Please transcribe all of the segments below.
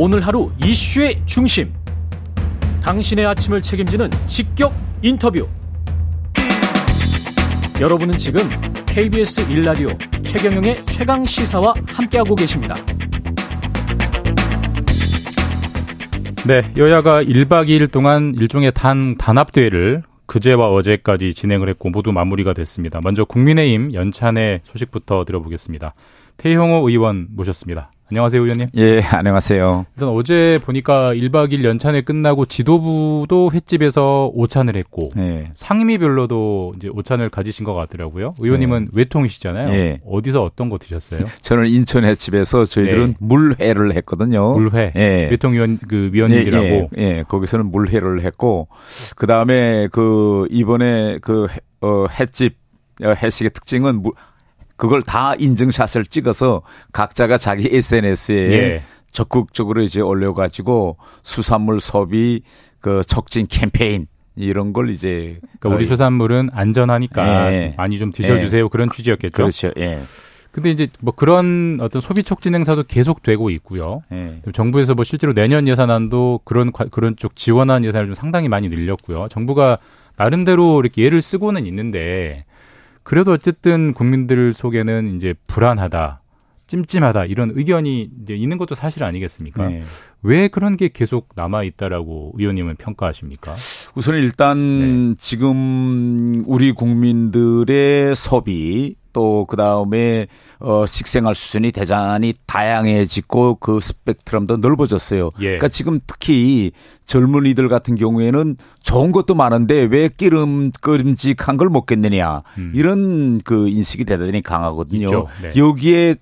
오늘 하루 이슈의 중심. 당신의 아침을 책임지는 직격 인터뷰. 여러분은 지금 KBS 일라디오 최경영의 최강 시사와 함께하고 계십니다. 네, 여야가 1박 2일 동안 일종의 단 단합대회를 그제와 어제까지 진행을 했고 모두 마무리가 됐습니다. 먼저 국민의힘 연찬의 소식부터 들어보겠습니다. 태형호 의원 모셨습니다. 안녕하세요, 의원님. 예, 안녕하세요. 일단 어제 보니까 1박 2일 연찬회 끝나고 지도부도 횟집에서 오찬을 했고 예. 상임위별로도 이제 오찬을 가지신 것 같더라고요. 의원님은 예. 외통이시잖아요. 예. 어디서 어떤 거 드셨어요? 저는 인천 횟집에서 저희들은 네. 물회를 했거든요. 물회. 예. 외통 위원 그 위원님들하고 예, 예, 예. 거기서는 물회를 했고 그다음에 그 이번에 그 어, 횟집 어, 해식의 특징은 물, 그걸 다 인증샷을 찍어서 각자가 자기 SNS에 예. 적극적으로 이제 올려가지고 수산물 소비 그 촉진 캠페인 이런 걸 이제 그러니까 우리 수산물은 안전하니까 예. 많이 좀 드셔주세요 예. 그런 취지였겠죠. 그렇죠. 예. 근데 이제 뭐 그런 어떤 소비 촉진 행사도 계속되고 있고요. 예. 정부에서 뭐 실제로 내년 예산안도 그런 그런 쪽 지원한 예산을 좀 상당히 많이 늘렸고요. 정부가 나름대로 이렇게 예를 쓰고는 있는데 그래도 어쨌든 국민들 속에는 이제 불안하다. 찜찜하다 이런 의견이 이제 있는 것도 사실 아니겠습니까? 네. 왜 그런 게 계속 남아 있다라고 의원님은 평가하십니까? 우선 일단 네. 지금 우리 국민들의 소비 또 그 다음에 어 식생활 수준이 대단히 다양해지고 그 스펙트럼도 넓어졌어요. 예. 그러니까 지금 특히 젊은이들 같은 경우에는 좋은 것도 많은데 왜 기름 끓임직한 걸 먹겠느냐 음. 이런 그 인식이 대단히 강하거든요. 네. 여기에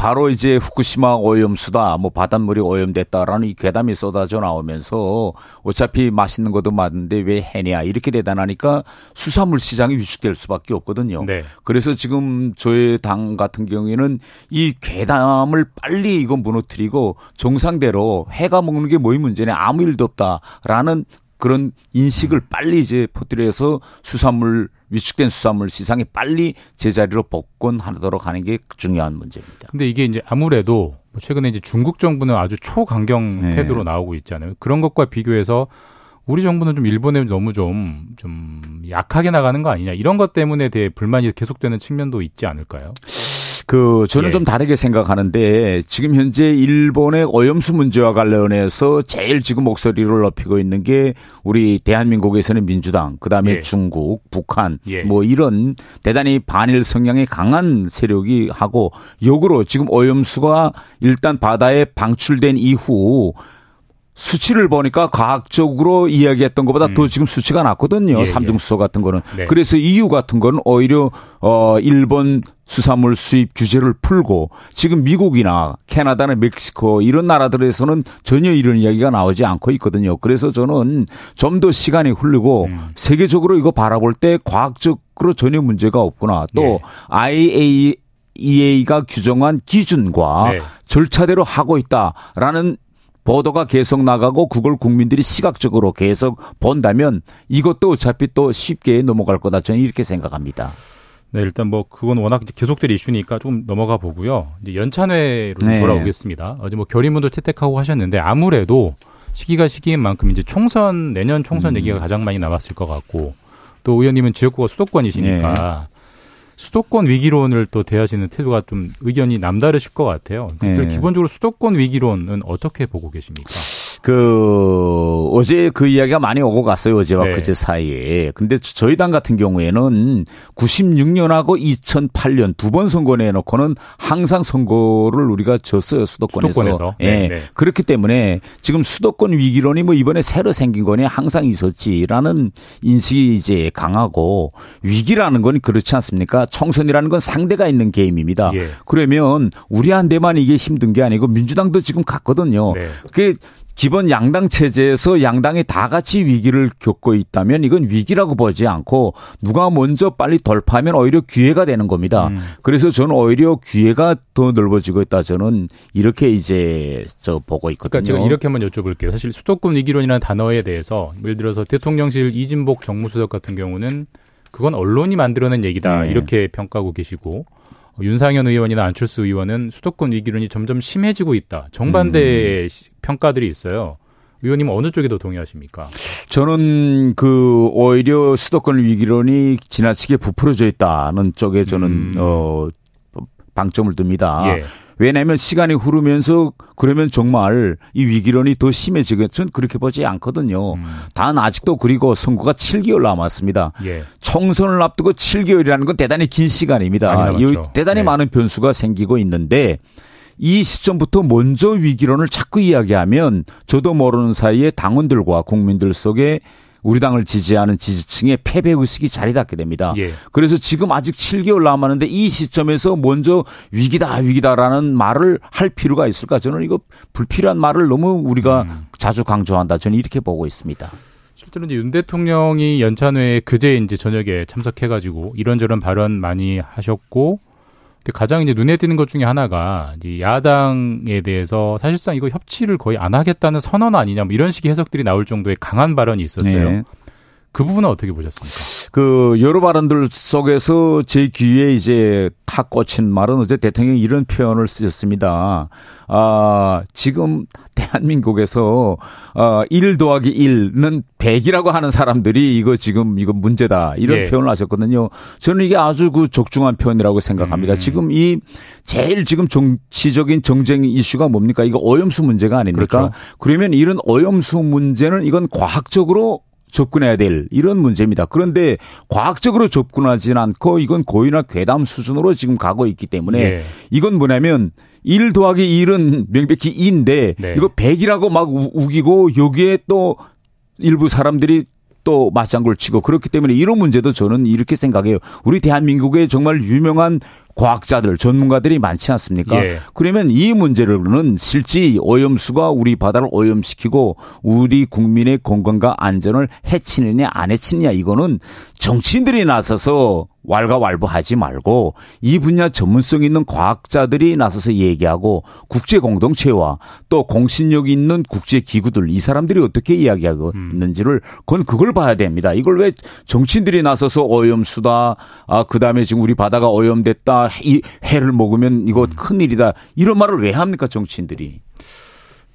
바로 이제 후쿠시마 오염수다, 뭐 바닷물이 오염됐다라는 이 괴담이 쏟아져 나오면서 어차피 맛있는 것도 많은데 왜 해냐 이렇게 대단하니까 수산물 시장이 위축될 수밖에 없거든요. 네. 그래서 지금 저희 당 같은 경우에는 이 괴담을 빨리 이거 무너뜨리고 정상대로 해가 먹는 게 뭐의 문제냐 아무 일도 없다라는 그런 인식을 빨리 이제 퍼뜨려서 수산물 위축된 수산물 시장이 빨리 제자리로 복권하도록 하는 게 중요한 문제입니다. 근데 이게 이제 아무래도 뭐 최근에 이제 중국 정부는 아주 초강경 네. 태도로 나오고 있잖아요. 그런 것과 비교해서 우리 정부는 좀 일본에 너무 좀, 좀 약하게 나가는 거 아니냐. 이런 것 때문에 대해 불만이 계속되는 측면도 있지 않을까요? 그 저는 예. 좀 다르게 생각하는데 지금 현재 일본의 오염수 문제와 관련해서 제일 지금 목소리를 높이고 있는 게 우리 대한민국에서는 민주당, 그다음에 예. 중국, 북한 예. 뭐 이런 대단히 반일 성향이 강한 세력이 하고 역으로 지금 오염수가 일단 바다에 방출된 이후 수치를 보니까 과학적으로 이야기했던 것보다 음. 더 지금 수치가 낮거든요. 예, 예. 삼중수소 같은 거는. 네. 그래서 EU 같은 거는 오히려 어 일본 수산물 수입 규제를 풀고 지금 미국이나 캐나다나 멕시코 이런 나라들에서는 전혀 이런 이야기가 나오지 않고 있거든요. 그래서 저는 좀 더 시간이 흐르고 음. 세계적으로 이거 바라볼 때 과학적으로 전혀 문제가 없구나. 또 예. IA EA가 규정한 기준과 네. 절차대로 하고 있다라는 보도가 계속 나가고 그걸 국민들이 시각적으로 계속 본다면 이것도 어차피 또 쉽게 넘어갈 거다 저는 이렇게 생각합니다. 네, 일단 뭐 그건 워낙 계속될 이슈니까 좀 넘어가 보고요. 이제 연찬회로 네. 돌아오겠습니다. 어제 뭐 결의문도 채택하고 하셨는데 아무래도 시기가 시기인 만큼 이제 총선 내년 총선 음. 얘기가 가장 많이 나왔을 것 같고 또 의원님은 지역구가 수도권이시니까 네. 수도권 위기론을 또 대하시는 태도가 좀 의견이 남다르실 것 같아요. 네. 기본적으로 수도권 위기론은 어떻게 보고 계십니까? 그 어제 그 이야기가 많이 오고 갔어요 어제와 네. 그제 사이에. 근데 저희 당 같은 경우에는 96년하고 2008년 두 번 선거 내놓고는 항상 선거를 우리가 졌어요 수도권에서. 수도권에서. 예. 네, 네. 그렇기 때문에 지금 수도권 위기론이 뭐 이번에 새로 생긴 거니 항상 있었지라는 인식이 이제 강하고 위기라는 건 그렇지 않습니까? 총선이라는 건 상대가 있는 게임입니다. 예. 그러면 우리한테만 이게 힘든 게 아니고 민주당도 지금 갔거든요. 네. 그게 기본 양당 체제에서 양당이 다 같이 위기를 겪고 있다면 이건 위기라고 보지 않고 누가 먼저 빨리 돌파하면 오히려 기회가 되는 겁니다. 음. 그래서 저는 오히려 기회가 더 넓어지고 있다 저는 이렇게 이제 저 보고 있거든요. 그러니까 제가 이렇게 한번 여쭤볼게요. 사실 수도권 위기론이라는 단어에 대해서 예를 들어서 대통령실 이진복 정무수석 같은 경우는 그건 언론이 만들어낸 얘기다 네. 이렇게 평가하고 계시고 윤상현 의원이나 안철수 의원은 수도권 위기론이 점점 심해지고 있다. 정반대의 음. 평가들이 있어요. 의원님 어느 쪽에 더 동의하십니까? 저는 그 오히려 수도권 위기론이 지나치게 부풀어져 있다는 쪽에 저는 음. 어 방점을 둡니다. 예. 왜냐하면 시간이 흐르면서 그러면 정말 이 위기론이 더 심해지겠. 저는 그렇게 보지 않거든요. 음. 단 아직도 그리고 선거가 7개월 남았습니다. 예. 총선을 앞두고 7개월이라는 건 대단히 긴 시간입니다. 대단히 네. 많은 변수가 생기고 있는데 이 시점부터 먼저 위기론을 자꾸 이야기하면 저도 모르는 사이에 당원들과 국민들 속에 우리 당을 지지하는 지지층의 패배 의식이 자리 잡게 됩니다. 예. 그래서 지금 아직 7개월 남았는데 이 시점에서 먼저 위기다 위기다라는 말을 할 필요가 있을까? 저는 이거 불필요한 말을 너무 우리가 음. 자주 강조한다. 저는 이렇게 보고 있습니다. 실제로 이제 윤 대통령이 연찬회에 그제 이제 저녁에 참석해가지고 이런저런 발언 많이 하셨고 가장 이제 눈에 띄는 것 중에 하나가 이제 야당에 대해서 사실상 이거 협치를 거의 안 하겠다는 선언 아니냐 뭐 이런 식의 해석들이 나올 정도의 강한 발언이 있었어요. 네. 그 부분은 어떻게 보셨습니까? 그 여러 발언들 속에서 제 귀에 이제 탁 꽂힌 말은 어제 대통령이 이런 표현을 쓰셨습니다. 아, 지금 대한민국에서 어, 1 더하기 1는 100이라고 하는 사람들이 이거 지금 이거 문제다. 이런 예. 표현을 하셨거든요. 저는 이게 아주 그 적중한 표현이라고 생각합니다. 음. 지금 이 제일 지금 정치적인 정쟁 이슈가 뭡니까? 이거 오염수 문제가 아닙니까? 그렇죠. 그러면 이런 오염수 문제는 이건 과학적으로 접근해야 될 이런 문제입니다. 그런데 과학적으로 접근하지는 않고 이건 고의나 괴담 수준으로 지금 가고 있기 때문에 네. 이건 뭐냐면 1 더하기 1은 명백히 2인데 네. 이거 100이라고 막 우기고 여기에 또 일부 사람들이 또 맞장구를 치고 그렇기 때문에 이런 문제도 저는 이렇게 생각해요. 우리 대한민국에 정말 유명한 과학자들, 전문가들이 많지 않습니까? 예. 그러면 이 문제로는 실제 오염수가 우리 바다를 오염시키고 우리 국민의 건강과 안전을 해치느냐 안 해치느냐 이거는 정치인들이 나서서 왈가왈부하지 말고 이 분야 전문성 있는 과학자들이 나서서 얘기하고 국제 공동체와 또 공신력 있는 국제 기구들 이 사람들이 어떻게 이야기하고 음. 있는지를 그건 그걸 봐야 됩니다. 이걸 왜 정치인들이 나서서 오염수다 아 그다음에 지금 우리 바다가 오염됐다 이 해를 먹으면 이거 음. 큰일이다 이런 말을 왜 합니까 정치인들이?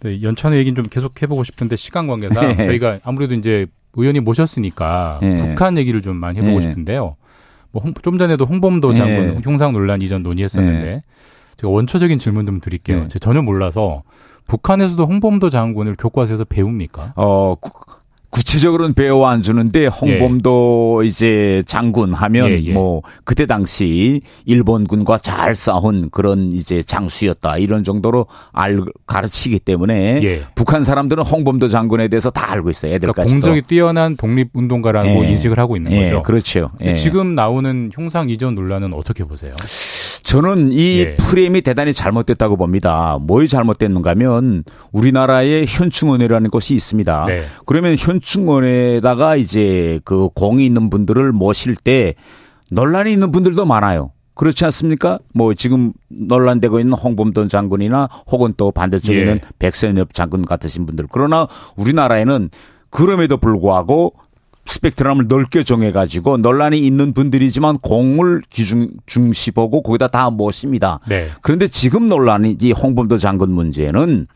네, 연찬의 얘기는 좀 계속 해보고 싶은데 시간 관계상 네. 저희가 아무래도 이제 의원이 모셨으니까 네. 북한 얘기를 좀 많이 해보고 네. 싶은데요. 뭐좀 전에도 홍범도 네. 장군 네. 흉상 논란 이전 논의했었는데 네. 제가 원초적인 질문 좀 드릴게요. 네. 제가 전혀 몰라서 북한에서도 홍범도 장군을 교과서에서 배웁니까? 어, 구체적으로는 배워 안 주는데 홍범도 예. 이제 장군 하면 예, 예. 뭐 그때 당시 일본군과 잘 싸운 그런 이제 장수였다 이런 정도로 알 가르치기 때문에 예. 북한 사람들은 홍범도 장군에 대해서 다 알고 있어요. 애들까지 그러니까 공적이 뛰어난 독립운동가라고 예. 인식을 하고 있는 예, 거죠. 그렇죠. 지금 나오는 흉상 이전 논란은 어떻게 보세요? 저는 이 예. 프레임이 대단히 잘못됐다고 봅니다. 뭐이 잘못됐는가 하면 우리나라에 현충원이라는 것이 있습니다. 네. 그러면 현충원에다가 이제 그 공이 있는 분들을 모실 때 논란이 있는 분들도 많아요. 그렇지 않습니까? 뭐 지금 논란되고 있는 홍범돈 장군이나 혹은 또 반대쪽에는 예. 백선엽 장군 같으신 분들. 그러나 우리나라에는 그럼에도 불구하고 스펙트럼을 넓게 정해가지고 논란이 있는 분들이지만 공을 기준 중시 보고 거기다 다 모십니다. 네. 그런데 지금 논란이 이 홍범도 장군 문제는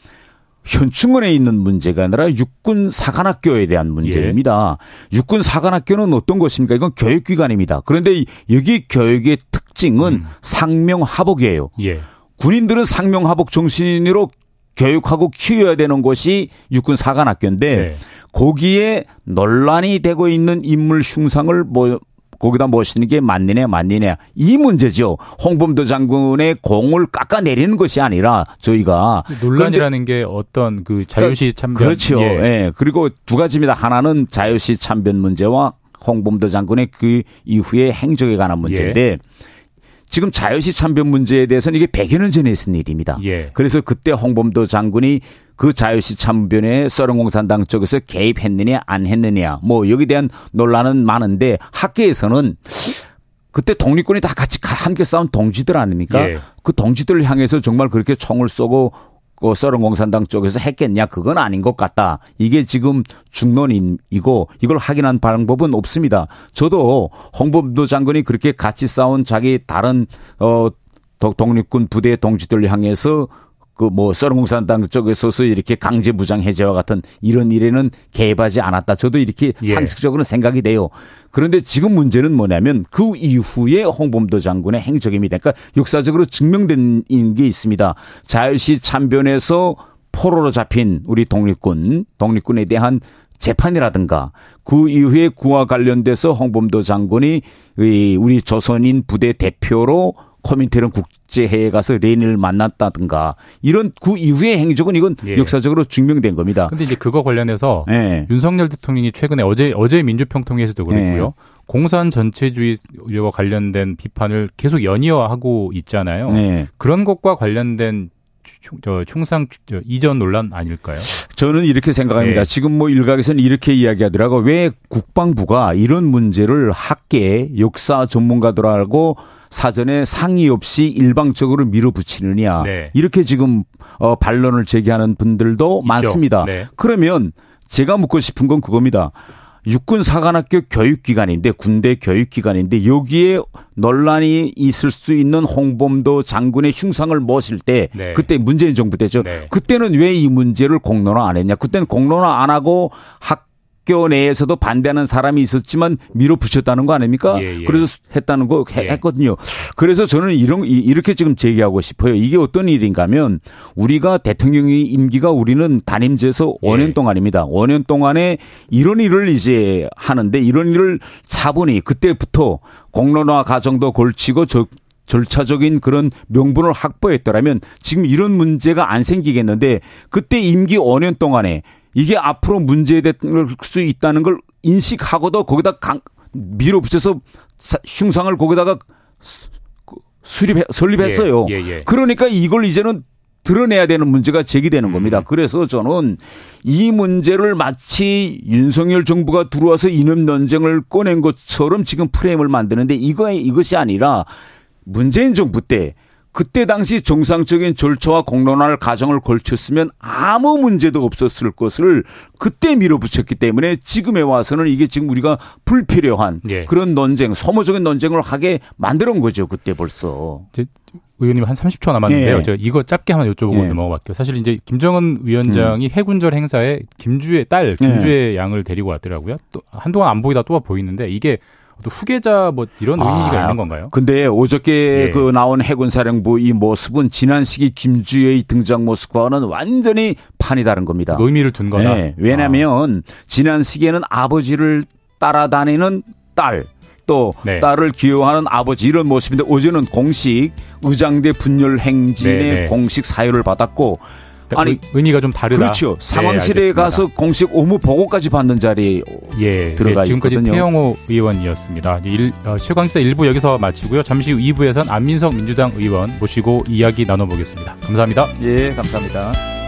현충원에 있는 문제가 아니라 육군 사관학교에 대한 문제입니다. 예. 육군 사관학교는 어떤 것입니까? 이건 교육기관입니다. 그런데 여기 교육의 특징은 음. 상명하복이에요. 예. 군인들은 상명하복 정신으로 교육하고 키워야 되는 곳이 육군 사관학교인데 네. 거기에 논란이 되고 있는 인물 흉상을 뭐 거기다 모시는 게 맞느냐 맞느냐 이 문제죠. 홍범도 장군의 공을 깎아내리는 것이 아니라 저희가 논란이라는 게 어떤 그 자유시 참변 그렇죠. 예. 예. 그리고 두 가지입니다. 하나는 자유시 참변 문제와 홍범도 장군의 그 이후에 행적에 관한 문제인데 예. 지금 자유시 참변 문제에 대해서는 이게 100여 년 전에 있은 일입니다. 예. 그래서 그때 홍범도 장군이 그 자유시 참변에 소련공산당 쪽에서 개입했느냐 안 했느냐 뭐 여기에 대한 논란은 많은데 학계에서는 그때 독립군이 다 같이 함께 싸운 동지들 아닙니까? 예. 그 동지들을 향해서 정말 그렇게 총을 쏘고 그 소련 공산당 쪽에서 했겠냐 그건 아닌 것 같다. 이게 지금 중론이고 이걸 확인한 방법은 없습니다. 저도 홍범도 장군이 그렇게 같이 싸운 자기 다른 어 독립군 부대 동지들 향해서 그뭐 썰공산당 쪽에서서 이렇게 강제 무장 해제와 같은 이런 일에는 개입하지 않았다. 저도 이렇게 예. 상식적으로 생각이 돼요. 그런데 지금 문제는 뭐냐면 그 이후에 홍범도 장군의 행적입니다. 그러니까 역사적으로 증명된 게 있습니다. 자유시 참변에서 포로로 잡힌 우리 독립군, 독립군에 대한 재판이라든가 그 이후에 그와 관련돼서 홍범도 장군이 우리 조선인 부대 대표로 코민테른 국제회에 가서 레닌을 만났다든가 이런 그 이후의 행적은 이건 예. 역사적으로 증명된 겁니다. 근데 이제 그거 관련해서 예. 윤석열 대통령이 최근에 어제 어제 민주평통에서도 그랬고요. 예. 공산 전체주의와 관련된 비판을 계속 연이어 하고 있잖아요. 예. 그런 것과 관련된 저 총상 저 이전 논란 아닐까요? 저는 이렇게 생각합니다. 네. 지금 뭐 일각에서는 이렇게 이야기하더라고 왜 국방부가 이런 문제를 학계 역사 전문가들하고 사전에 상의 없이 일방적으로 밀어붙이느냐 네. 이렇게 지금 어 반론을 제기하는 분들도 있죠. 많습니다. 네. 그러면 제가 묻고 싶은 건 그겁니다. 육군 사관학교 교육기관인데 군대 교육기관인데 여기에 논란이 있을 수 있는 홍범도 장군의 흉상을 모실 때 네. 그때 문재인 정부 때죠. 네. 그때는 왜 이 문제를 공론화 안 했냐? 그때는 공론화 안 하고 학 학교 내에서도 반대하는 사람이 있었지만 밀어붙였다는 거 아닙니까? 예, 예. 그래서 했다는 거 예. 했거든요. 그래서 저는 이런 이렇게 지금 제기하고 싶어요. 이게 어떤 일인가 하면 우리가 대통령의 임기가 우리는 단임제에서 예. 5년 동안입니다. 5년 동안에 이런 일을 이제 하는데 이런 일을 차분히 그때부터 공론화 과정도 걸치고 저 절차적인 그런 명분을 확보했더라면 지금 이런 문제가 안 생기겠는데 그때 임기 5년 동안에 이게 앞으로 문제될 수 있다는 걸 인식하고도 거기다 강, 밀어붙여서 흉상을 거기다가 수립해 설립했어요. 예, 예, 예. 그러니까 이걸 이제는 드러내야 되는 문제가 제기되는 겁니다. 음. 그래서 저는 이 문제를 마치 윤석열 정부가 들어와서 이념 논쟁을 꺼낸 것처럼 지금 프레임을 만드는데 이거 이것이 아니라 문재인 정부 때 그때 당시 정상적인 절차와 공론화를 가정을 걸쳤으면 아무 문제도 없었을 것을 그때 밀어붙였기 때문에 지금에 와서는 이게 지금 우리가 불필요한 예. 그런 논쟁, 소모적인 논쟁을 하게 만들어 거죠. 그때 벌써. 의원님 한 30초 남았는데요. 예. 제가 이거 짧게 한번 여쭤보고 예. 넘어갈게요. 사실 이제 김정은 위원장이 음. 해군절 행사에 김주의 딸 김주의 예. 양을 데리고 왔더라고요. 또 한동안 안 보이다 또 보이는데 이게 또 후계자 뭐 이런 의미가 아, 있는 건가요? 근데 어저께 예. 그 나온 해군사령부 이 모습은 지난 시기 김주의 등장 모습과는 완전히 판이 다른 겁니다. 의미를 둔 거다. 네. 왜냐하면 아. 지난 시기에는 아버지를 따라다니는 딸. 또 네. 딸을 기여하는 아버지 이런 모습인데 어제는 공식 의장대 분열 행진의 네, 네. 공식 사유를 받았고 아니 의미가 좀 다르다. 그렇죠. 상황실에 네, 가서 공식 업무 보고까지 받는 자리에 예, 들어가 예, 지금까지 있거든요. 태영호 의원이었습니다. 일, 어, 최광시사 1부 여기서 마치고요. 잠시 후 2부에선 안민석 민주당 의원 모시고 이야기 나눠보겠습니다. 감사합니다. 예, 감사합니다.